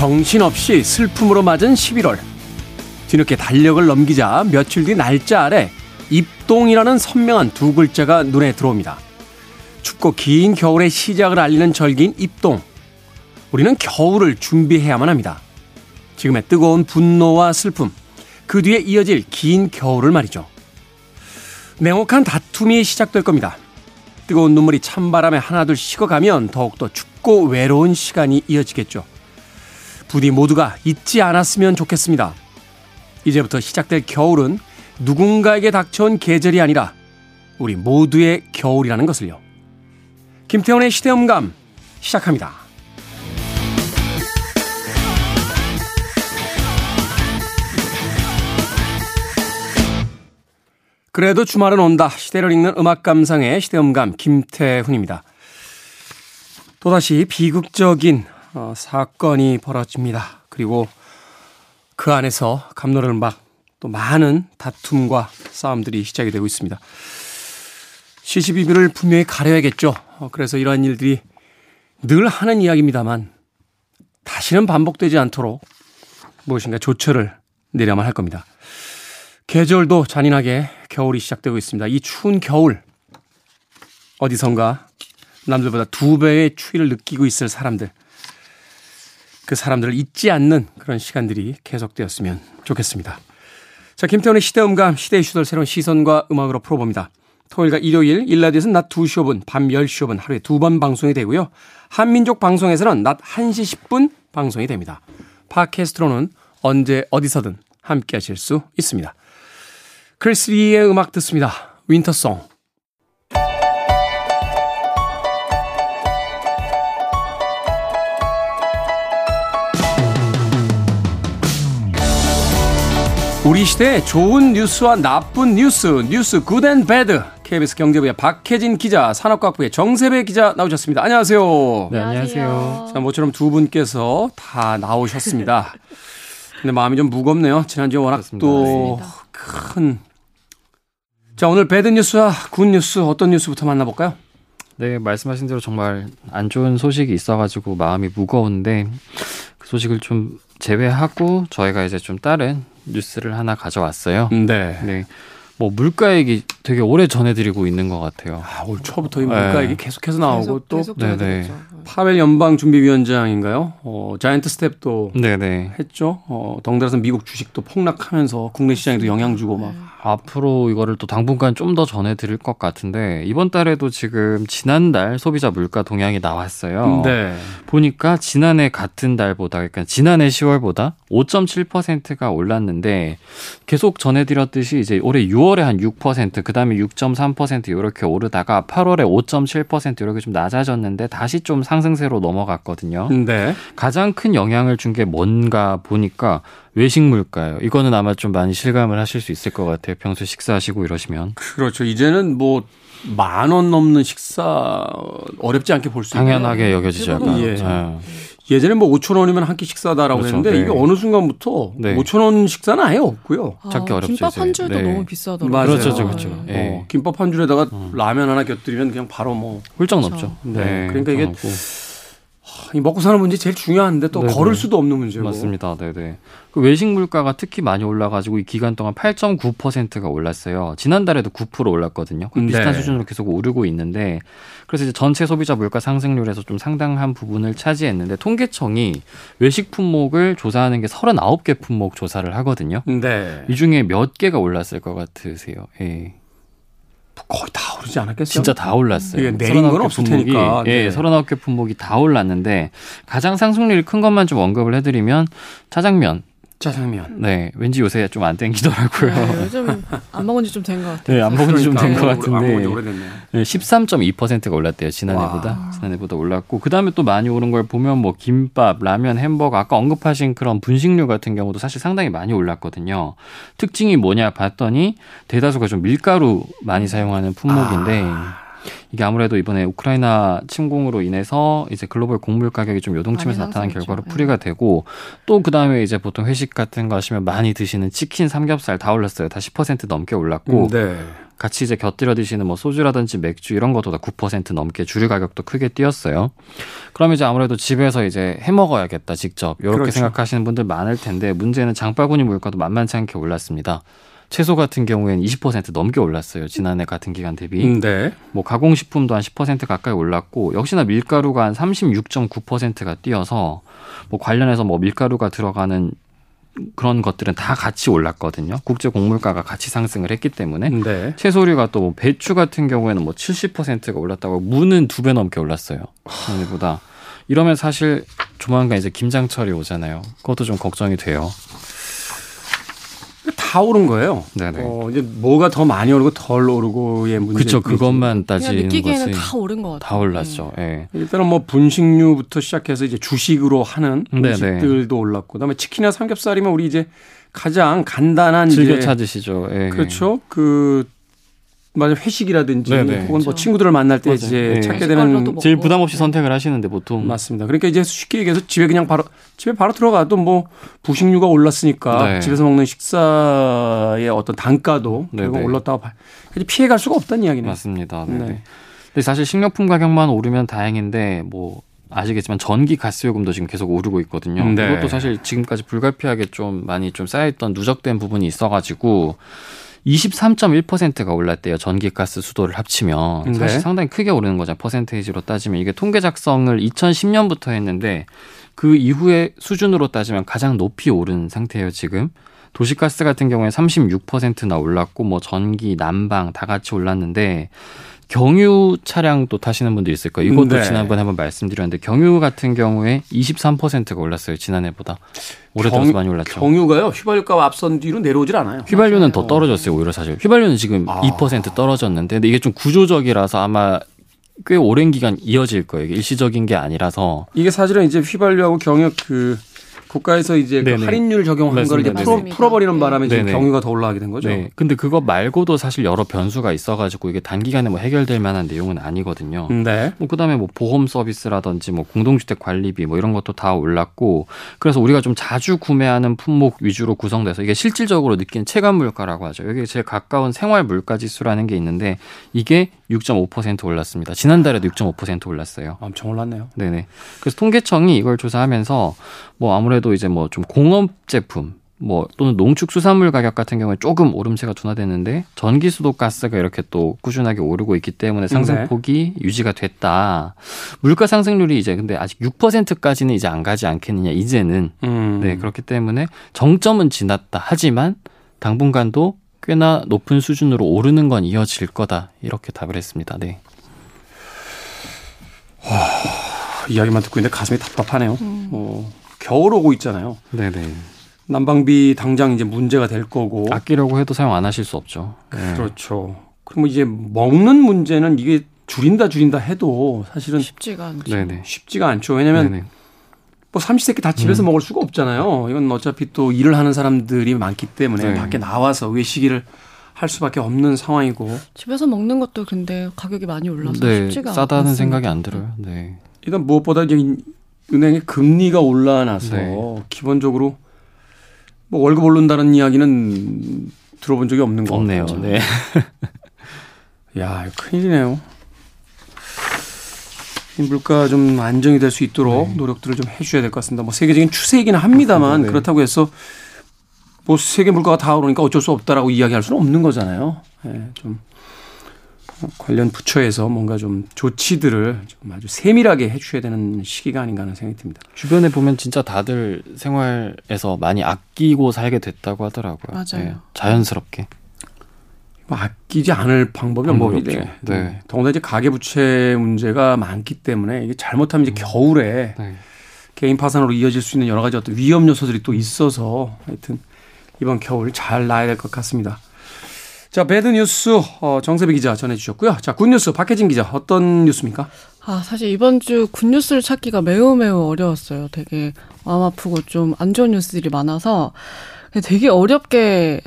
정신없이 슬픔으로 맞은 11월. 뒤늦게 달력을 넘기자 며칠 뒤 날짜 아래 입동이라는 선명한 두 글자가 눈에 들어옵니다. 춥고 긴 겨울의 시작을 알리는 절기인 입동. 우리는 겨울을 준비해야만 합니다. 지금의 뜨거운 분노와 슬픔, 그 뒤에 이어질 긴 겨울을 말이죠. 냉혹한 다툼이 시작될 겁니다. 뜨거운 눈물이 찬바람에 하나둘 식어가면 더욱더 춥고 외로운 시간이 이어지겠죠. 부디 모두가 잊지 않았으면 좋겠습니다. 이제부터 시작될 겨울은 누군가에게 닥쳐온 계절이 아니라 우리 모두의 겨울이라는 것을요. 김태원의 시대음감 시작합니다. 그래도 주말은 온다. 시대를 읽는 음악 감상의 시대음감 김태훈입니다. 또다시 비극적인 어, 사건이 벌어집니다. 그리고 그 안에서 감로를 막 또 많은 다툼과 싸움들이 시작이 되고 있습니다. 시시비비를 분명히 가려야겠죠. 어, 그래서 이러한 일들이 늘 하는 이야기입니다만 다시는 반복되지 않도록 무엇인가 조처를 내려야만 할 겁니다. 계절도 잔인하게 겨울이 시작되고 있습니다. 이 추운 겨울 어디선가 남들보다 두 배의 추위를 느끼고 있을 사람들 그 사람들을 잊지 않는 그런 시간들이 계속되었으면 좋겠습니다. 자, 김태훈의 시대음감, 시대 이슈들 새로운 시선과 음악으로 풀어봅니다. 토요일과 일요일, 일라디에서는 낮 2시 5분, 밤 10시 5분 하루에 두 번 방송이 되고요. 한민족 방송에서는 낮 1시 10분 방송이 됩니다. 팟캐스트로는 언제 어디서든 함께 하실 수 있습니다. 크리스 리의 음악 듣습니다. Winter Song. 우리 시대의 좋은 뉴스와 나쁜 뉴스, 뉴스 good and bad. KBS 경제부의 박혜진 기자, 산업과학부의 정새배 기자 나오셨습니다. 안녕하세요. 네, 안녕하세요. 자, 모처럼 두 분께서 다 나오셨습니다. 근데 마음이 좀 무겁네요. 지난주에 워낙 또 큰. 자, 오늘 bad news와 good news 어떤 뉴스부터 만나볼까요? 네, 말씀하신 대로 정말 안 좋은 소식이 있어가지고 마음이 무거운데 그 소식을 좀 제외하고 저희가 이제 좀 다른 뉴스를 하나 가져왔어요. 네. 네. 뭐 물가 얘기 되게 오래 전해드리고 있는 것 같아요. 아, 올 초부터 이 물가 네. 얘기 계속해서 나오고 계속, 또 계속 네네. 들어드리죠. 파웰 연방 준비위원장인가요? 어, 자이언트 스텝도 네네. 했죠. 어, 덩달아서 미국 주식도 폭락하면서 국내 시장에도 영향 주고 막. 앞으로 이거를 또 당분간 좀 더 전해드릴 것 같은데 이번 달에도 지금 지난달 소비자 물가 동향이 나왔어요. 네. 보니까 지난해 같은 달보다 그러니까 지난해 10월보다 5.7%가 올랐는데 계속 전해드렸듯이 이제 올해 6월에 한 6%, 그다음에 6.3% 이렇게 오르다가 8월에 5.7% 이렇게 좀 낮아졌는데 다시 좀 상승세로 넘어갔거든요. 네. 가장 큰 영향을 준 게 뭔가 보니까 외식 물가예요. 이거는 아마 좀 많이 실감을 하실 수 있을 것 같아요. 평소 식사하시고 이러시면 그렇죠. 이제는 뭐 만 원 넘는 식사 어렵지 않게 볼 수 있는. 당연하게 여겨지죠. 약간. 예. 예. 예전에 뭐 5천 원이면 한 끼 식사다라고 그렇죠. 했는데 네. 이게 어느 순간부터 네. 5천 원 식사는 아예 없고요. 찾기 어렵죠, 김밥 이제. 한 줄도 네. 너무 비싸더라고요. 맞아요. 그렇죠, 그렇죠. 네. 예. 어, 김밥 한 줄에다가 라면 하나 곁들이면 그냥 바로 뭐 훌쩍 그렇죠. 넘죠. 네. 그러니까 이게 넘고. 이 먹고 사는 문제 제일 중요한데 또 네네. 걸을 수도 없는 문제고. 맞습니다. 네네. 그 외식 물가가 특히 많이 올라가지고 이 기간 동안 8.9%가 올랐어요. 지난달에도 9% 올랐거든요. 그 비슷한 네. 수준으로 계속 오르고 있는데 그래서 이제 전체 소비자 물가 상승률에서 좀 상당한 부분을 차지했는데 통계청이 외식 품목을 조사하는 게 39개 품목 조사를 하거든요. 네. 이 중에 몇 개가 올랐을 것 같으세요? 예. 거의 다 오르지 않았겠어요? 진짜 다 올랐어요. 이게 내린 건 39개 없을 품목이, 테니까. 예, 네. 39개 품목이 다 올랐는데 가장 상승률이 큰 것만 좀 언급을 해드리면 짜장면. 짜장면. 네, 왠지 요새 좀 안 땡기더라고요. 네, 요즘 안 먹은 지 좀 된 것 같아요. 네, 안 먹은 지 좀 된것안 먹은 지 같은데 오래됐네요. 네, 13.2%가 올랐대요 지난해보다 지난해보다 올랐고 그 다음에 또 많이 오른 걸 보면 뭐 김밥, 라면, 햄버거 아까 언급하신 그런 분식류 같은 경우도 사실 상당히 많이 올랐거든요. 특징이 뭐냐 봤더니 대다수가 좀 밀가루 많이 사용하는 품목인데 이게 아무래도 이번에 우크라이나 침공으로 인해서 이제 글로벌 곡물 가격이 좀 요동치면서 나타난. 결과로 네. 풀이가 되고 또 그 다음에 이제 보통 회식 같은 거 하시면 많이 드시는 치킨, 삼겹살 다 올랐어요. 다 10% 넘게 올랐고 네. 같이 이제 곁들여 드시는 뭐 소주라든지 맥주 이런 것도 다 9% 넘게 주류 가격도 크게 뛰었어요. 그럼 이제 아무래도 집에서 이제 해 먹어야겠다 직접 이렇게 그렇죠. 생각하시는 분들 많을 텐데 문제는 장바구니 물가도 만만치 않게 올랐습니다. 채소 같은 경우에는 20% 넘게 올랐어요. 지난해 같은 기간 대비. 네. 뭐 가공식품도 한 10% 가까이 올랐고 역시나 밀가루가 한 36.9%가 뛰어서 뭐 관련해서 뭐 밀가루가 들어가는 그런 것들은 다 같이 올랐거든요. 국제 곡물가가 같이 상승을 했기 때문에 네. 채소류가 또 뭐 배추 같은 경우에는 뭐 70%가 올랐다고 무는 두 배 넘게 올랐어요. 전에보다. 이러면 사실 조만간 이제 김장철이 오잖아요. 그것도 좀 걱정이 돼요. 다 오른 거예요. 네네. 어, 이제 뭐가 더 많이 오르고 덜 오르고의 문제. 그쵸. 그것만 따지는 느끼기에는 다 오른 것 같아요. 다 올랐죠. 예. 일단은 뭐 분식류부터 시작해서 이제 주식으로 하는 네네. 음식들도 올랐고, 그다음에 치킨이나 삼겹살이면 우리 이제 가장 간단한 즐겨 이제 찾으시죠. 예. 그렇죠. 그 맞아 회식이라든지 네네. 혹은 뭐 그렇죠. 친구들을 만날 때 맞아요. 이제 네. 찾게 되는 먹고. 제일 부담 없이 선택을 하시는데 보통 맞습니다. 그러니까 이제 쉽게 얘기해서 집에 그냥 바로 집에 바로 들어가도 뭐 부식류가 올랐으니까 네. 집에서 먹는 식사의 어떤 단가도 결국 네네. 올랐다고 봐. 이제 피해갈 수가 없다는 이야기네요. 맞습니다. 네. 네. 근데 사실 식료품 가격만 오르면 다행인데 뭐 아시겠지만 전기 가스 요금도 지금 계속 오르고 있거든요. 네. 이것도 사실 지금까지 불가피하게 좀 많이 좀 쌓여있던 누적된 부분이 있어가지고 23.1%가 올랐대요. 전기가스 수도를 합치면 네. 사실 상당히 크게 오르는 거죠. 퍼센테이지로 따지면 이게 통계 작성을 2010년부터 했는데 그 이후에 수준으로 따지면 가장 높이 오른 상태예요. 지금 도시가스 같은 경우에 36%나 올랐고 뭐 전기, 난방 다 같이 올랐는데 경유 차량도 타시는 분들 있을 거예요. 이것도 네. 지난번에 한번 말씀드렸는데 경유 같은 경우에 23%가 올랐어요. 지난해보다 올해 들어서 많이 올랐죠. 경유가요 휘발유가 앞선 뒤로 내려오질 않아요. 휘발유는 더 떨어졌어요. 오히려 사실 휘발유는 지금 아. 2% 떨어졌는데 근데 이게 좀 구조적이라서 아마 꽤 오랜 기간 이어질 거예요. 일시적인 게 아니라서 이게 사실은 이제 휘발유하고 경유 그 국가에서 이제 그. 할인율 적용한 걸 이제 맞습니다. 풀어, 맞습니다. 풀어버리는 바람에 지금 네네. 경유가 더 올라가게 된 거죠. 네. 근데 그거 말고도 사실 여러 변수가 있어가지고 이게 단기간에 뭐 해결될 만한 내용은 아니거든요. 네. 뭐 그다음에 뭐 보험 서비스라든지 뭐 공동주택 관리비 뭐 이런 것도 다 올랐고 그래서 우리가 좀 자주 구매하는 품목 위주로 구성돼서 이게 실질적으로 느낀 체감 물가라고 하죠. 여기 제일 가까운 생활 물가 지수라는 게 있는데 이게 6.5% 올랐습니다. 지난달에도 6.5% 올랐어요. 엄청 올랐네요. 네네. 그래서 통계청이 이걸 조사하면서 뭐 아무래도 이제 뭐 좀 공업 제품 뭐 또는 농축수산물 가격 같은 경우에 조금 오름세가 둔화됐는데 전기수도 가스가 이렇게 또 꾸준하게 오르고 있기 때문에 상승폭이 유지가 됐다. 물가 상승률이 이제 근데 아직 6%까지는 이제 안 가지 않겠느냐 이제는 음. 네 그렇기 때문에 정점은 지났다. 하지만 당분간도 꽤나 높은 수준으로 오르는 건 이어질 거다 이렇게 답을 했습니다. 네. 이야기만 듣고 있는데 가슴이 답답하네요. 어, 겨울 오고 있잖아요. 네네. 난방비 당장 이제 문제가 될 거고. 아끼려고 해도 사용 안 하실 수 없죠. 네. 그렇죠. 그러면 이제 먹는 문제는 이게 줄인다 줄인다 해도 사실은 쉽지가 않죠. 네네. 쉽지가 않죠. 왜냐하면 네네. 뭐 삼시세끼 다 집에서 먹을 수가 없잖아요. 이건 어차피 또 일을 하는 사람들이 많기 때문에 네. 밖에 나와서 외식을 할 수밖에 없는 상황이고 집에서 먹는 것도 근데 가격이 많이 올라서 네, 쉽지가 싸다는 않습니다. 생각이 안 들어요. 네. 일단 무엇보다 이제 이 은행의 금리가 올라나서 네. 기본적으로 뭐 월급 오른다는 이야기는 들어본 적이 없는 거 없네요. 같아요. 네. 야, 큰일이네요. 이 물가 좀 안정이 될 수 있도록 네. 노력들을 좀 해주셔야 될 것 같습니다. 뭐 세계적인 추세이기는 합니다만. 네. 그렇다고 해서 뭐 세계 물가가 다 오르니까 어쩔 수 없다라고 이야기할 수는 없는 거잖아요. 예, 좀 관련 부처에서 뭔가 좀 조치들을 좀 아주 세밀하게 해주셔야 되는 시기가 아닌가 하는 생각이 듭니다. 주변에 보면 진짜 다들 생활에서 많이 아끼고 살게 됐다고 하더라고요. 맞아요. 네, 자연스럽게. 뭐 아끼지 않을 방법이 방법이 없는데 없죠. 네. 더군다나 이제 가계 부채 문제가 많기 때문에 이게 잘못하면 이제 겨울에 네. 개인 파산으로 이어질 수 있는 여러 가지 어떤 위험 요소들이 또 있어서 하여튼 이번 겨울 잘 나야 될 것 같습니다. 자, bad news 어, 정새배 기자 전해주셨고요. 자, good news 박혜진 기자 어떤 뉴스입니까? 아, 사실 이번 주 good news를 찾기가 매우 매우 어려웠어요. 되게 마음 아프고 좀 안 좋은 뉴스들이 많아서 되게 어렵게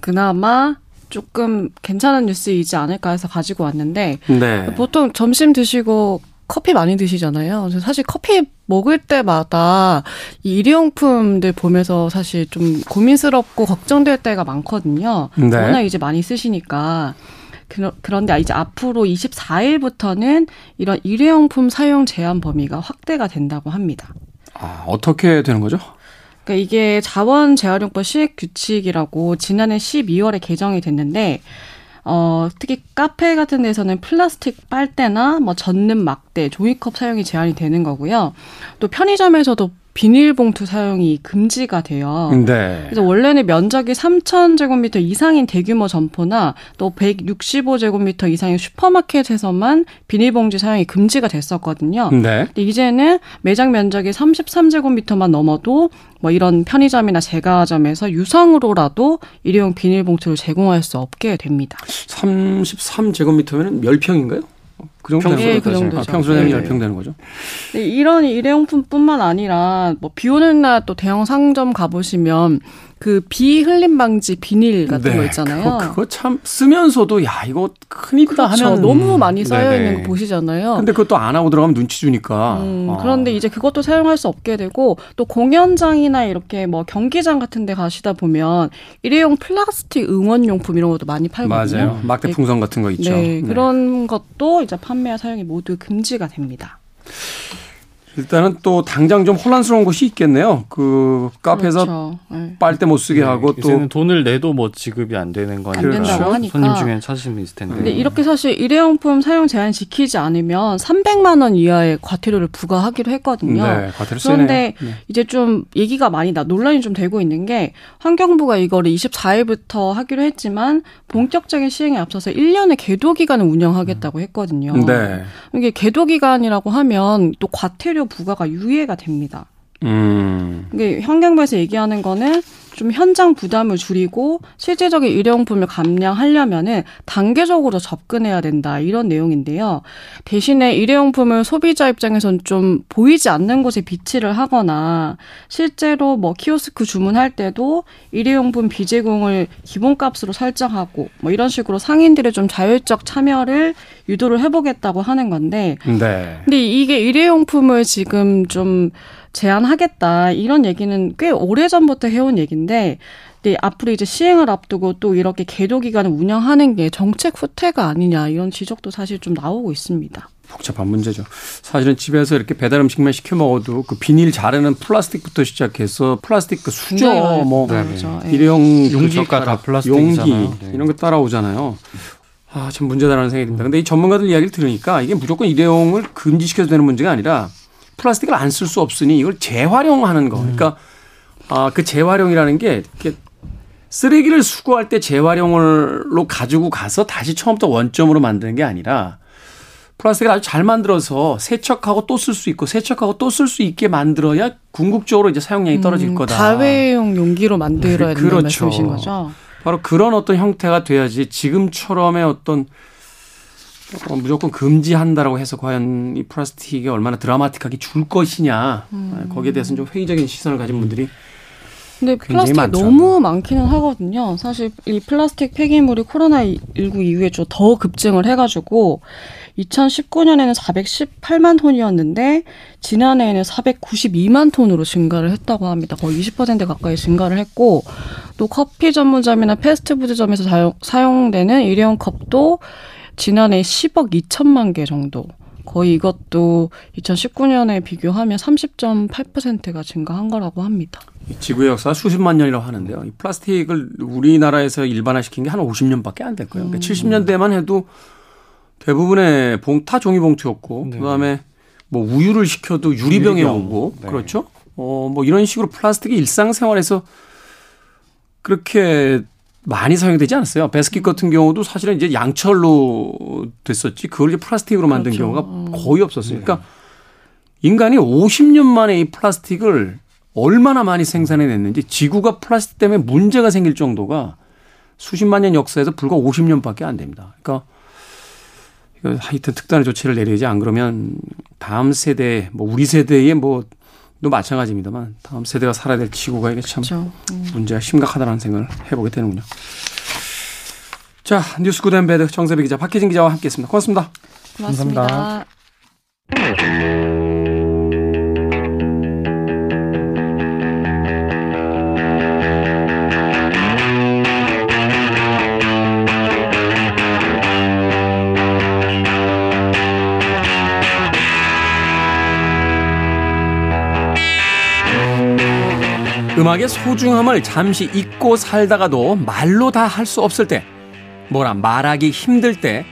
그나마 조금 괜찮은 뉴스이지 않을까 해서 가지고 왔는데 네. 보통 점심 드시고 커피 많이 드시잖아요. 사실 커피 먹을 때마다 이 일회용품들 보면서 사실 좀 고민스럽고 걱정될 때가 많거든요. 네. 워낙 이제 많이 쓰시니까. 그런데 이제 앞으로 24일부터는 이런 일회용품 사용 제한 범위가 확대가 된다고 합니다. 아, 어떻게 되는 거죠? 그러니까 이게 자원 재활용법 시행 규칙이라고 지난해 12월에 개정이 됐는데 어, 특히 카페 같은 데서는 플라스틱 빨대나 뭐 젖는 막대, 종이컵 사용이 제한이 되는 거고요. 또 편의점에서도 비닐봉투 사용이 금지가 돼요. 네. 그래서 원래는 면적이 3,000제곱미터 이상인 대규모 점포나 또 165제곱미터 이상의 슈퍼마켓에서만 비닐봉지 사용이 금지가 됐었거든요. 네. 근데 이제는 매장 면적이 33제곱미터만 넘어도 뭐 이런 편의점이나 제과점에서 유상으로라도 일회용 비닐봉투를 제공할 수 없게 됩니다. 33제곱미터면 몇 평인가요? 그 정도 되는 예? 그 정도죠. 아, 평소에 네. 10평 되는 거죠? 네, 이런 일회용품뿐만 아니라 뭐 비 오는 날 또 대형 상점 가보시면 그 비 흘림 방지 비닐 같은 거 있잖아요. 네, 그거, 그거 참 쓰면서도 야 이거 큰일이다 그렇죠. 하면 너무 많이 쌓여 네네. 있는 거 보시잖아요. 근데 그것도 안 하고 들어가면 눈치 주니까. 음, 아. 그런데 이제 그것도 사용할 수 없게 되고 또 공연장이나 이렇게 뭐 경기장 같은 데 가시다 보면 일회용 플라스틱 응원용품 이런 것도 많이 팔거든요. 맞아요. 막대 풍선 같은 거 있죠. 네, 그런 것도 이제 판매와 사용이 모두 금지가 됩니다. 일단은 또 당장 좀 혼란스러운 곳이 있겠네요. 그 카페에서 그렇죠. 네. 빨대 못 쓰게 하고 또 돈을 내도 뭐 지급이 안 되는 거니까 안 된다고 하니까. 손님 중에 찾으시는 분 있을 텐데. 근데 이렇게 사실 일회용품 사용 제한 지키지 않으면 300만 원 이하의 과태료를 부과하기로 했거든요. 네, 과태료 세네요. 그런데 네. 이제 좀 얘기가 많이 나 논란이 좀 되고 있는 게 환경부가 이거를 24일부터 하기로 했지만 본격적인 시행에 앞서서 1년의 계도 기간을 운영하겠다고 했거든요. 네. 이게 계도 기간이라고 하면 또 과태료 부과가 유예가 됩니다. 음. 이게 환경부에서 얘기하는 거는 좀 현장 부담을 줄이고 실제적인 일회용품을 감량하려면은 단계적으로 접근해야 된다 이런 내용인데요. 대신에 일회용품을 소비자 입장에선 좀 보이지 않는 곳에 비치를 하거나 실제로 뭐 키오스크 주문할 때도 일회용품 비제공을 기본값으로 설정하고 뭐 이런 식으로 상인들의 좀 자율적 참여를 유도를 해보겠다고 하는 건데 네. 근데 이게 일회용품을 지금 좀 제한하겠다 이런 얘기는 꽤 오래 전부터 해온 얘기인데 근데 앞으로 이제 시행을 앞두고 또 이렇게 계도 기간을 운영하는 게 정책 후퇴가 아니냐 이런 지적도 사실 좀 나오고 있습니다. 복잡한 문제죠. 사실은 집에서 이렇게 배달 음식만 시켜 먹어도 그 비닐 자르는 플라스틱부터 시작해서 플라스틱 그 수저 많이 뭐 나오죠. 예. 일회용 용기가 그 젓가락, 다 플라스틱이잖아요. 용기 네. 이런 거 따라오잖아요. 아, 참 문제다라는 생각이 듭니다. 근데 이 전문가들 이야기를 들으니까 이게 무조건 일회용을 금지시켜도 되는 문제가 아니라 플라스틱을 안 쓸 수 없으니 이걸 재활용하는 거. 그러니까 아, 그 재활용이라는 게 쓰레기를 수거할 때 재활용을로 가지고 가서 다시 처음부터 원점으로 만드는 게 아니라 플라스틱을 아주 잘 만들어서 세척하고 또 쓸 수 있고 세척하고 또 쓸 수 있게 만들어야 궁극적으로 이제 사용량이 떨어질 음, 거다. 다회용 용기로 만들어야 된다는 그렇죠. 말씀이신 거죠? 바로 그런 어떤 형태가 돼야지 지금처럼의 어떤 어, 무조건 금지한다라고 해서 과연 이 플라스틱이 얼마나 드라마틱하게 줄 것이냐 음. 거기에 대해서는 좀 회의적인 시선을 가진 분들이 근데 플라스틱이 많더라고요. 너무 많기는 하거든요. 사실 이 플라스틱 폐기물이 코로나 19 이후에 좀 더 급증을 해가지고 2019년에는 418만 톤이었는데 지난해에는 492만 톤으로 증가를 했다고 합니다. 거의 20% 가까이 증가를 했고 또 커피 전문점이나 패스트푸드점에서 사용, 사용되는 일회용 컵도 지난해 10억 2천만 개 정도. 거의 이것도 2019년에 비교하면 30.8%가 증가한 거라고 합니다. 이 지구의 역사가 수십만 년이라고 하는데요. 이 플라스틱을 우리나라에서 일반화시킨 게 한 50년밖에 안 될 거예요. 그러니까 70년대만 해도 대부분의 봉타 종이 봉투였고 네. 그다음에 뭐 우유를 시켜도 유리병에 유리병. 오고 네. 그렇죠. 어 뭐 이런 식으로 플라스틱이 일상생활에서 그렇게 많이 사용되지 않았어요. 베스킷 같은 경우도 사실은 이제 양철로 됐었지 그걸 이제 플라스틱으로 만든 그렇죠. 경우가 거의 없었어요. 그러니까 인간이 50년 만에 이 플라스틱을 얼마나 많이 생산해냈는지 지구가 플라스틱 때문에 문제가 생길 정도가 수십만 년 역사에서 불과 50년밖에 안 됩니다. 그러니까 하여튼 특단의 조치를 내려야지 안 그러면 다음 세대 뭐 우리 세대의 뭐 도 마찬가지입니다만 다음 세대가 살아야 될 지구가 이게 참 그렇죠. 문제가 심각하다는 생각을 해보게 되는군요. 자 뉴스 good and bad 정새배 기자 박혜진 기자와 함께했습니다. 고맙습니다. 고맙습니다. 감사합니다. 음악의 소중함을 잠시 잊고 살다가도 말로 다 할 수 없을 때, 뭐라 말하기 힘들 때,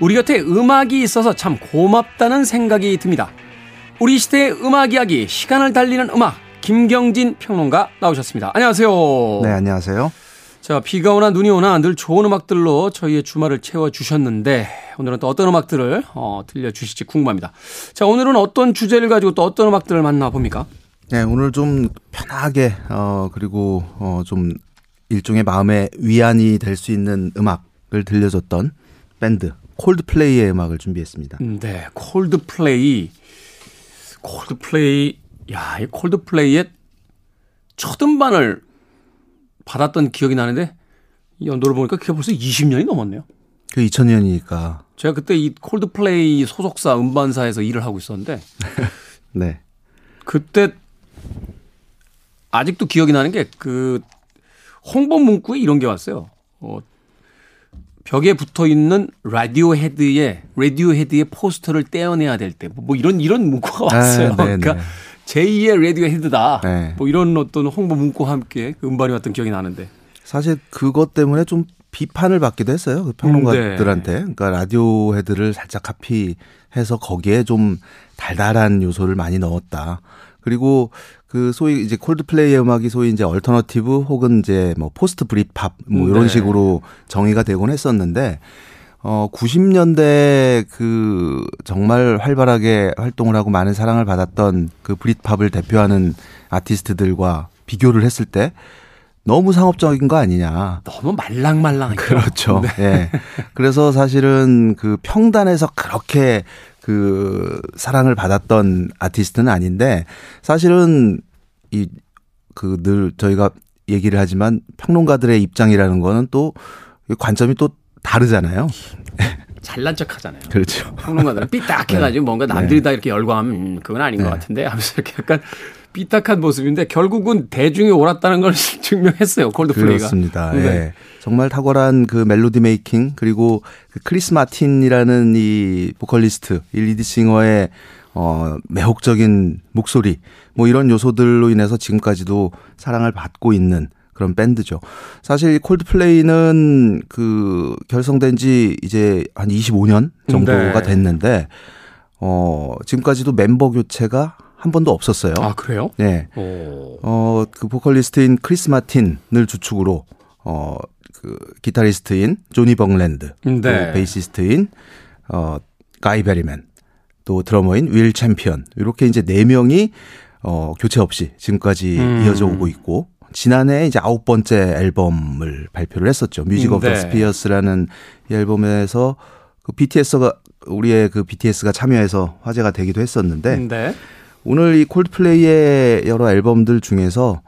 우리 곁에 음악이 있어서 참 고맙다는 생각이 듭니다. 우리 시대의 음악 이야기, 시간을 달리는 음악, 김경진 평론가 나오셨습니다. 안녕하세요. 네, 안녕하세요. 자, 비가 오나 눈이 오나 늘 좋은 음악들로 저희의 주말을 채워주셨는데, 오늘은 또 어떤 음악들을, 어, 들려주실지 궁금합니다. 자, 오늘은 어떤 주제를 가지고 또 어떤 음악들을 만나봅니까? 네, 오늘 좀 편하게, 어, 그리고, 어, 좀 일종의 마음의 위안이 될 수 있는 음악을 들려줬던 밴드, 콜드플레이의 음악을 준비했습니다. 네, 콜드플레이. 콜드플레이, 야, 이 콜드플레이의 첫 음반을 받았던 기억이 나는데, 이 연도를 보니까 그게 벌써 20년이 넘었네요. 그 2000년이니까. 제가 그때 이 콜드플레이 소속사 음반사에서 일을 하고 있었는데, 네. 그때 아직도 기억이 나는 게 그 홍보 문구에 이런 게 왔어요. 어, 벽에 붙어 있는 라디오헤드의 라디오헤드의 포스터를 떼어내야 될 때 뭐 이런 이런 문구가 왔어요. 아, 네, 그러니까 네. 제2의 라디오헤드다. 네. 뭐 이런 어떤 홍보 문구와 함께 그 음반이 왔던 기억이 나는데. 사실 그것 때문에 좀 비판을 받기도 했어요. 그 평론가들한테. 그러니까 라디오헤드를 살짝 카피해서 거기에 좀 달달한 요소를 많이 넣었다. 그리고 그 소위 이제 콜드플레이의 음악이 소위 이제 alternative 혹은 이제 뭐 post Britpop 뭐 이런 네. 식으로 정의가 되곤 했었는데 어 90년대 그 정말 활발하게 활동을 하고 많은 사랑을 받았던 그 Britpop을 대표하는 아티스트들과 비교를 했을 때 너무 상업적인 거 아니냐. 너무 말랑말랑해요. 그렇죠. 네. 예. 그래서 사실은 그 평단에서 그렇게 그 사랑을 받았던 아티스트는 아닌데 사실은 이 그 늘 저희가 얘기를 하지만 평론가들의 입장이라는 거는 또 관점이 또 다르잖아요. 잘난 척 하잖아요. 그렇죠. 평론가들은 삐딱 해가지고 뭔가 남들이 다 이렇게 열광하면 음, 그건 아닌 것 네. 같은데 하면서 이렇게 약간 삐딱한 모습인데 결국은 대중이 옳았다는 걸 증명했어요. 콜드플레이가. 그렇습니다. 네. 예. 정말 탁월한 그 멜로디 making 그리고 그 크리스 마틴이라는 이 보컬리스트, 이 lead singer의 어 매혹적인 목소리 뭐 이런 요소들로 인해서 지금까지도 사랑을 받고 있는 그런 밴드죠. 사실 콜드플레이는 그 결성된 지 이제 한 25년 정도가 네. 됐는데 어 지금까지도 멤버 교체가 한 번도 없었어요. 아 그래요? 네. 오. 어, 그 보컬리스트인 크리스 마틴을 주축으로 어, 그 기타리스트인 조니 버클랜드, 네. 또 베이시스트인 어, 가이 베리맨, 또 드러머인 윌 챔피언 이렇게 이제 네 명이 어, 교체 없이 지금까지 음. 이어져 오고 있고 지난해 이제 아홉 번째 앨범을 발표를 했었죠. Music of 네. the Spheres라는 이 앨범에서 그 BTS가 우리의 그 BTS가 참여해서 화제가 되기도 했었는데 네. 오늘 이 콜드플레이의 여러 앨범들 중에서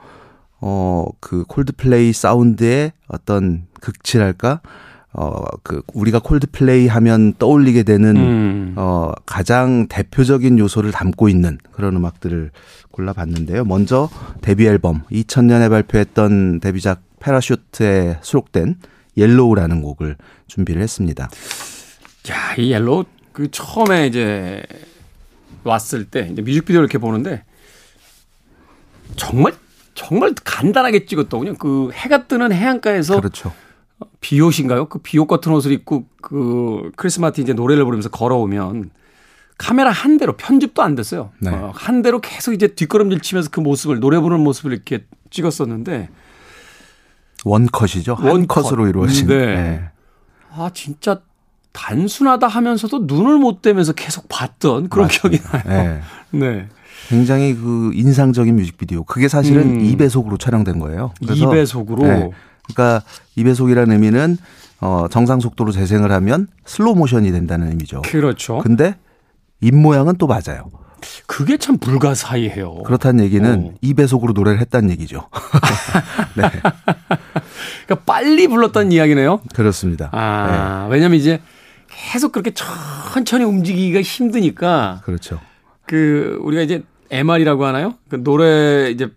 어 그 콜드플레이 사운드의 어떤 극치랄까 어그 우리가 콜드플레이 하면 떠올리게 되는 음. 어 가장 대표적인 요소를 담고 있는 그런 음악들을 골라봤는데요. 먼저 데뷔 앨범 2000년에 발표했던 데뷔작 Parachutes에 수록된 Yellow라는 곡을 준비를 했습니다. 야, 이 Yellow 그 처음에 이제 왔을 때 이제 뮤직비디오를 이렇게 보는데 정말 정말 간단하게 찍었더군요. 그 해가 뜨는 해안가에서 그렇죠. 비옷인가요? 그 비옷 같은 옷을 입고 그 크리스 마틴 이제 노래를 부르면서 걸어오면 카메라 한 대로 편집도 안 됐어요. 네. 어, 한 대로 계속 이제 뒷걸음질 치면서 그 모습을 노래 부르는 모습을 이렇게 찍었었는데 one cut이죠. 한 one cut. 컷으로 이루어진. 네. 네. 아 진짜 단순하다 하면서도 눈을 못 떼면서 계속 봤던 그런 기억이 나요. 네. 네. 굉장히 그 인상적인 뮤직비디오. 그게 사실은 음. 2배속으로 촬영된 거예요. 그래서 2배속으로 네. 그러니까 2배속이라는 의미는 어 정상 속도로 재생을 하면 슬로우 모션이 된다는 의미죠. 그렇죠. 근데 입 모양은 또 맞아요. 그게 참 불가사의해요. 그렇다는 얘기는 어. 2배속으로 노래를 했다는 얘기죠. 네. 그러니까 빨리 불렀던 이야기네요. 그렇습니다. 아, 왜냐면 이제 계속 그렇게 천천히 움직이기가 힘드니까 그렇죠. 그 우리가 이제 MR이라고 하나요? 그 노래 이제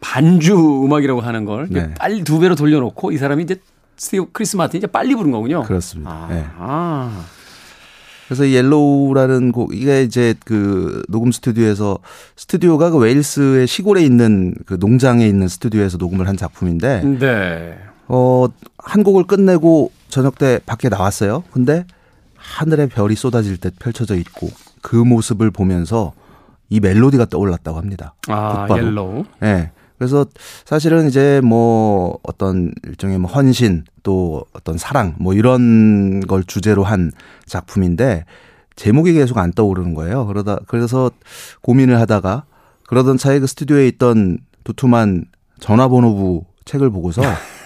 반주 음악이라고 하는 걸 네. 빨리 두 배로 돌려놓고 이 사람이 이제 스티브 크리스 마틴 이제 빨리 부른 거군요. 그렇습니다. 아, 네. 아. 그래서 이 Yellow라는 곡 이게 이제 그 녹음 스튜디오에서 스튜디오가 그 웨일스의 시골에 있는 그 농장에 있는 스튜디오에서 녹음을 한 작품인데 네. 어 한 곡을 끝내고 저녁 때 밖에 나왔어요. 근데 하늘에 별이 쏟아질 듯 펼쳐져 있고 그 모습을 보면서 이 멜로디가 떠올랐다고 합니다. 아, 곧바로. Yellow. 예. 네. 그래서 사실은 이제 뭐 어떤 일종의 뭐 헌신 또 어떤 사랑 뭐 이런 걸 주제로 한 작품인데 제목이 계속 안 떠오르는 거예요. 그러다 그래서 고민을 하다가 그러던 차에 그 스튜디오에 있던 두툼한 전화번호부 책을 보고서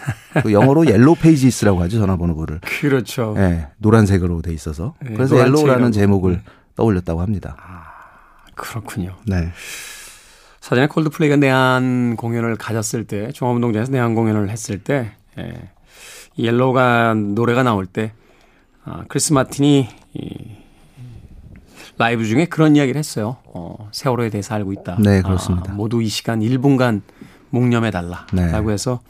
그 영어로 Yellow Pages라고 하죠 전화번호부를. 그렇죠. 예, 네, 노란색으로 돼 있어서 네, 그래서 Yellow라는 제목을 떠올렸다고 합니다. 아, 그렇군요. 네. 사전에 콜드플레이가 내한 공연을 가졌을 때, 종합운동장에서 내한 공연을 했을 때, 예, Yellow가 노래가 나올 때, 아, 크리스 마틴이 이, 라이브 중에 그런 이야기를 했어요. 어, 세월호에 대해서 알고 있다. 네, 그렇습니다. 아, 모두 이 시간 1분간 묵념해달라. 네. 라고 해서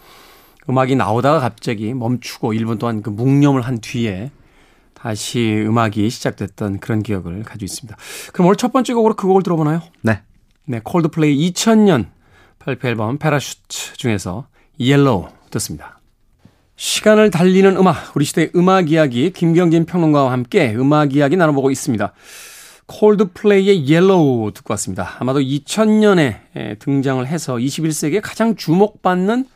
음악이 나오다가 갑자기 멈추고 1분 동안 그 묵념을 한 뒤에 다시 음악이 시작됐던 그런 기억을 가지고 있습니다. 그럼 오늘 첫 번째 곡으로 그 곡을 들어보나요? 네. 네, 콜드플레이 2000년 발표 앨범 Parachutes 중에서 Yellow 듣습니다. 시간을 달리는 음악, 우리 시대의 음악 이야기 김경진 평론가와 함께 음악 이야기 나눠보고 있습니다. 콜드플레이의 Yellow 듣고 왔습니다. 아마도 2000년에 등장을 해서 21세기에 가장 주목받는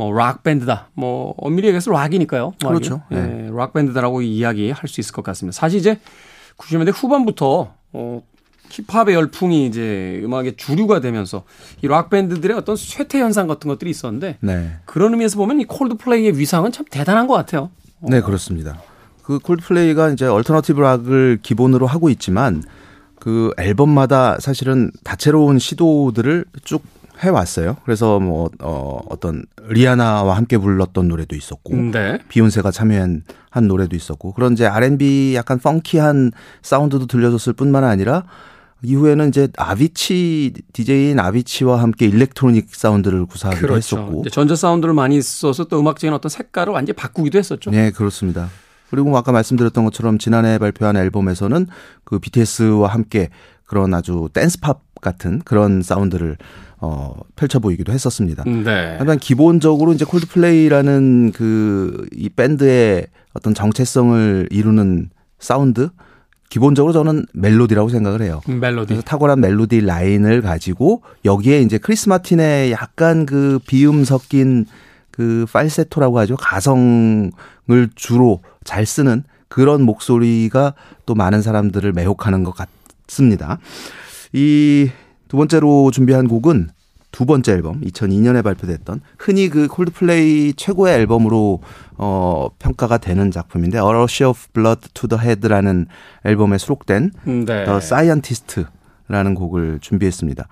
뭐 락밴드다. 뭐 엄밀히 얘기해서 락이니까요. 락이. 그렇죠. 네. 예, 락밴드다라고 이야기할 수 있을 것 같습니다. 사실 이제 90년대 후반부터 어 힙합의 열풍이 이제 음악의 주류가 되면서 이 락밴드들의 어떤 쇠퇴 현상 같은 것들이 있었는데 네. 그런 의미에서 보면 이 콜드플레이의 위상은 참 대단한 것 같아요. 네, 그렇습니다. 그 콜드플레이가 이제 alternative 락을 기본으로 하고 있지만 그 앨범마다 사실은 다채로운 시도들을 쭉 해왔어요. 그래서 뭐, 어, 어떤 리아나와 함께 불렀던 노래도 있었고, 네. 비욘세가 참여한 한 노래도 있었고, 그런 이제 R&B 약간 funky한 사운드도 들려줬을 뿐만 아니라 이후에는 이제 아비치 DJ인 아비치와 함께 electronic 사운드를 구사하기도 그렇죠. 했었고, 전자 사운드를 많이 써서 또 음악적인 어떤 색깔을 완전히 바꾸기도 했었죠. 네, 그렇습니다. 그리고 아까 말씀드렸던 것처럼 지난해 발표한 앨범에서는 그 BTS와 함께 그런 아주 댄스팝 같은 그런 사운드를 어, 펼쳐 보이기도 했었습니다. 네. 하지만 기본적으로 이제 콜드플레이라는 그 이 밴드의 어떤 정체성을 이루는 사운드 기본적으로 저는 멜로디라고 생각을 해요. 멜로디. 그래서 탁월한 멜로디 라인을 가지고 여기에 이제 크리스 마틴의 약간 그 비음 섞인 그 팔세토라고 하죠. 가성을 주로 잘 쓰는 그런 목소리가 또 많은 사람들을 매혹하는 것 같습니다. 이 두 번째로 준비한 곡은 두 번째 앨범 2002년에 발표됐던 흔히 그 콜드플레이 최고의 앨범으로 어 평가가 되는 작품인데 A Rush of Blood to the Head라는 앨범에 수록된 네. The Scientist라는 곡을 준비했습니다.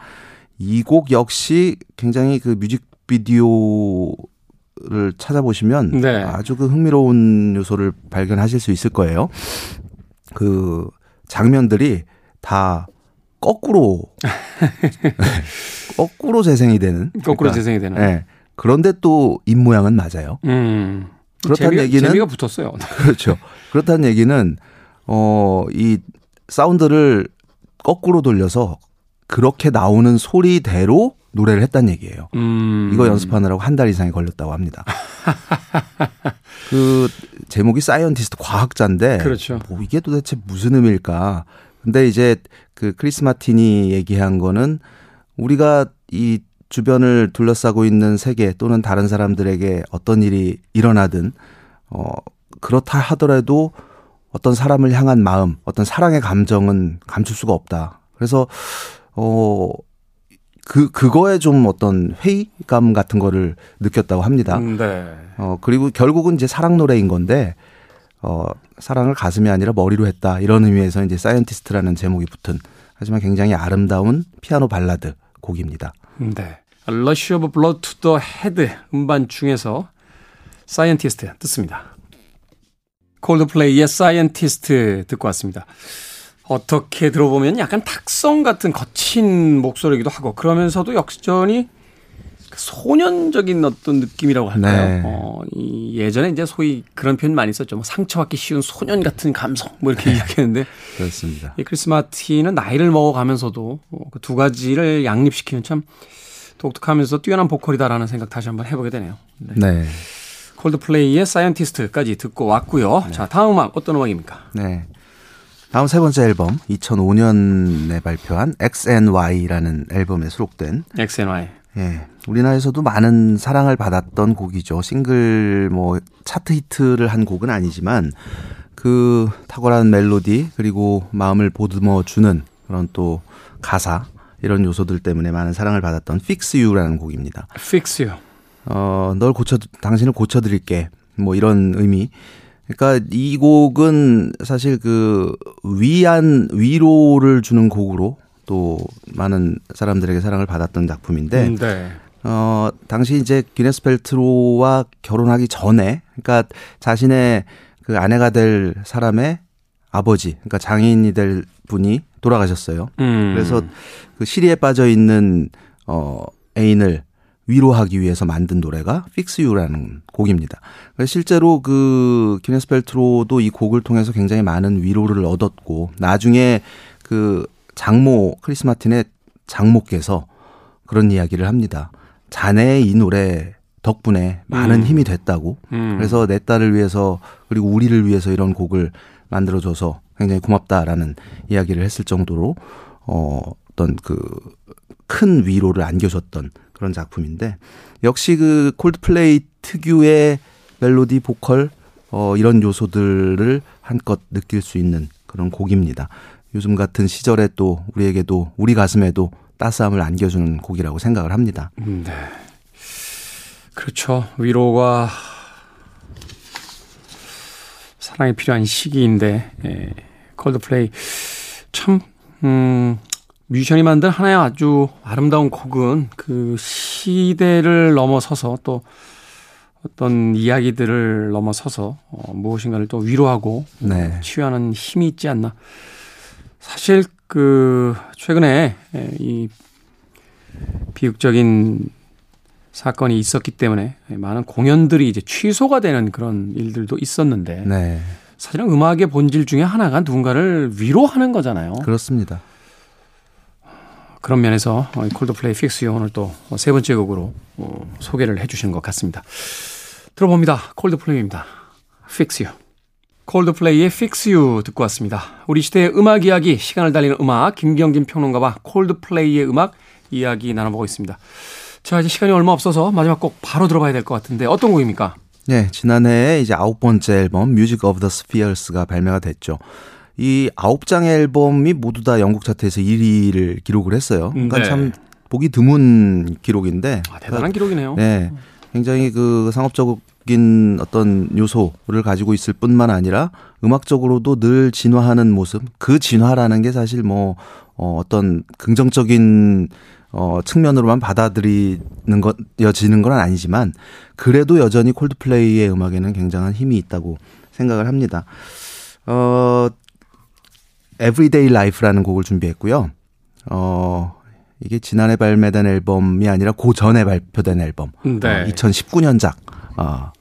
이 곡 역시 굉장히 그 뮤직비디오를 찾아보시면 네. 아주 그 흥미로운 요소를 발견하실 수 있을 거예요. 그 장면들이 다 거꾸로 거꾸로 재생이 되는 거꾸로 그러니까, 재생이 되는. 네. 그런데 또 입 모양은 맞아요. 음. 그렇다는 재미가, 얘기는 재미가 붙었어요. 그렇죠. 그렇다는 얘기는 어 이 사운드를 거꾸로 돌려서 그렇게 나오는 소리대로 노래를 했단 얘기예요. 음. 이거 연습하느라고 한 달 이상이 걸렸다고 합니다. 그 제목이 Scientist 과학자인데 그렇죠. 뭐 이게 도대체 무슨 의미일까? 근데 이제 그 크리스 마틴이 얘기한 거는 우리가 이 주변을 둘러싸고 있는 세계 또는 다른 사람들에게 어떤 일이 일어나든 어 그렇다 하더라도 어떤 사람을 향한 마음, 어떤 사랑의 감정은 감출 수가 없다. 그래서 어 그 그거에 좀 어떤 회의감 같은 거를 느꼈다고 합니다. 음, 네. 어 그리고 결국은 이제 사랑 노래인 건데 어 사랑을 가슴이 아니라 머리로 했다 이런 의미에서 이제 Scientist라는 제목이 붙은 하지만 굉장히 아름다운 피아노 발라드 곡입니다. 네. Of Blood to the Head 음반 중에서 Scientist 듣습니다. 콜드플레이의 Scientist 듣고 왔습니다. 어떻게 들어보면 약간 탁성 같은 거친 목소리이기도 하고 그러면서도 여전히 그 소년적인 어떤 느낌이라고 할까요? 네. 어, 이 예전에 이제 소위 그런 표현 많이 썼죠. 뭐 상처받기 쉬운 소년 같은 감성 뭐 이렇게 이야기했는데 그렇습니다. 이 크리스 마틴은 나이를 먹어가면서도 어, 그두 가지를 양립시키는 참 독특하면서 뛰어난 보컬이다라는 생각 다시 한번 해보게 되네요. 네. 네. 콜드플레이의 Scientist까지 듣고 왔고요. 자, 다음 음악 어떤 음악입니까? 네. 다음 세 번째 앨범 2005년에 발표한 X&Y라는 앨범에 수록된 X&Y. 예. 우리나라에서도 많은 사랑을 받았던 곡이죠. 싱글 뭐 차트 히트를 한 곡은 아니지만 그 탁월한 멜로디 그리고 마음을 보듬어 주는 그런 또 가사 이런 요소들 때문에 많은 사랑을 받았던 Fix You라는 곡입니다. Fix You. 어, 널 고쳐, 당신을 고쳐 드릴게. 뭐 이런 의미. 그러니까 이 곡은 사실 그 위안, 위로를 주는 곡으로 또 많은 사람들에게 사랑을 받았던 작품인데, 음, 네. 어, 당시 이제 기네스 펠트로와 결혼하기 전에, 그러니까 자신의 그 아내가 될 사람의 아버지, 그러니까 장인이 될 분이 돌아가셨어요. 음. 그래서 그 시리에 빠져 있는 어 애인을 위로하기 위해서 만든 노래가 Fix You라는 곡입니다. 실제로 그 기네스 펠트로도 이 곡을 통해서 굉장히 많은 위로를 얻었고 나중에 그 장모 크리스 마틴의 장모께서 그런 이야기를 합니다. 자네의 이 노래 덕분에 많은 음. 힘이 됐다고. 음. 그래서 내 딸을 위해서 그리고 우리를 위해서 이런 곡을 만들어줘서 굉장히 고맙다라는 이야기를 했을 정도로 어 어떤 그 큰 위로를 안겨줬던 그런 작품인데 역시 그 콜드플레이 특유의 멜로디 보컬 어 이런 요소들을 한껏 느낄 수 있는 그런 곡입니다. 요즘 같은 시절에 또 우리에게도 우리 가슴에도 따스함을 안겨주는 곡이라고 생각을 합니다. 음, 네. 그렇죠. 위로가 사랑이 필요한 시기인데 예, 콜드플레이 참 음, 뮤지션이 만든 하나의 아주 아름다운 곡은 그 시대를 넘어서서 또 어떤 이야기들을 넘어서서 어, 무엇인가를 또 위로하고 네. 치유하는 힘이 있지 않나. 사실 그 최근에 예, 이 비극적인 사건이 있었기 때문에 많은 공연들이 이제 취소가 되는 그런 일들도 있었는데 네. 사실은 음악의 본질 중에 하나가 누군가를 위로하는 거잖아요. 그렇습니다. 그런 면에서 이 콜드플레이 Fix You 오늘 또 세 번째 곡으로 어, 소개를 해주시는 것 같습니다. 들어봅니다. 콜드플레이입니다. Fix You. 콜드플레이의 Fix You 듣고 왔습니다. 우리 시대의 음악 이야기, 시간을 달리는 음악, 김경진 평론가와 콜드플레이의 음악 이야기 나눠보고 있습니다. 자, 이제 시간이 얼마 없어서 마지막 곡 바로 들어봐야 될 것 같은데 어떤 곡입니까? 네, 지난해에 이제 아홉 번째 앨범 Music of the Spheres가 발매가 됐죠. 이 아홉 장의 앨범이 모두 다 영국 차트에서 1위를 기록을 했어요. 그러니까 네. 참 보기 드문 기록인데. 아, 대단한 기록이네요. 네. 굉장히 그 상업적 인 어떤 요소를 가지고 있을 뿐만 아니라 음악적으로도 늘 진화하는 모습. 그 진화라는 게 사실 뭐, 어, 어떤 긍정적인 어, 측면으로만 받아들이는 것, 여지는 건 아니지만, 그래도 여전히 콜드플레이의 음악에는 굉장한 힘이 있다고 생각을 합니다. 어, Everyday Life라는 곡을 준비했고요. 어, 이게 지난해 발매된 앨범이 아니라 그 전에 발표된 앨범. 네. 어, 2019년작, 어,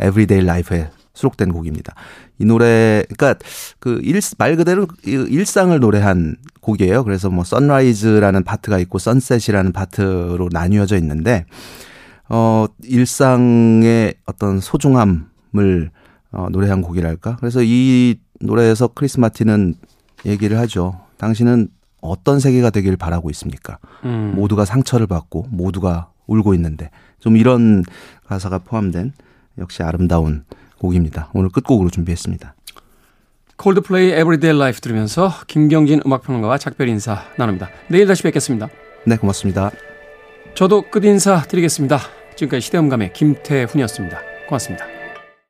Everyday Life에 수록된 곡입니다. 이 노래, 그니까, 그, 일, 말 그대로 이 일상을 노래한 곡이에요. 그래서 뭐, 선라이즈라는 파트가 있고, 선셋이라는 파트로 나뉘어져 있는데, 어, 일상의 어떤 소중함을, 어, 노래한 곡이랄까? 그래서 이 노래에서 크리스 마틴은 얘기를 하죠. 당신은 어떤 세계가 되길 바라고 있습니까? 음. 모두가 상처를 받고 모두가 울고 있는데 좀 이런 가사가 포함된 역시 아름다운 곡입니다. 오늘 끝곡으로 준비했습니다. 콜드플레이 Everyday Life 들으면서 김경진 음악평론가와 작별 인사 나눕니다. 내일 다시 뵙겠습니다. 네, 고맙습니다. 저도 끝 인사 드리겠습니다. 지금까지 시대음감의 김태훈이었습니다. 고맙습니다.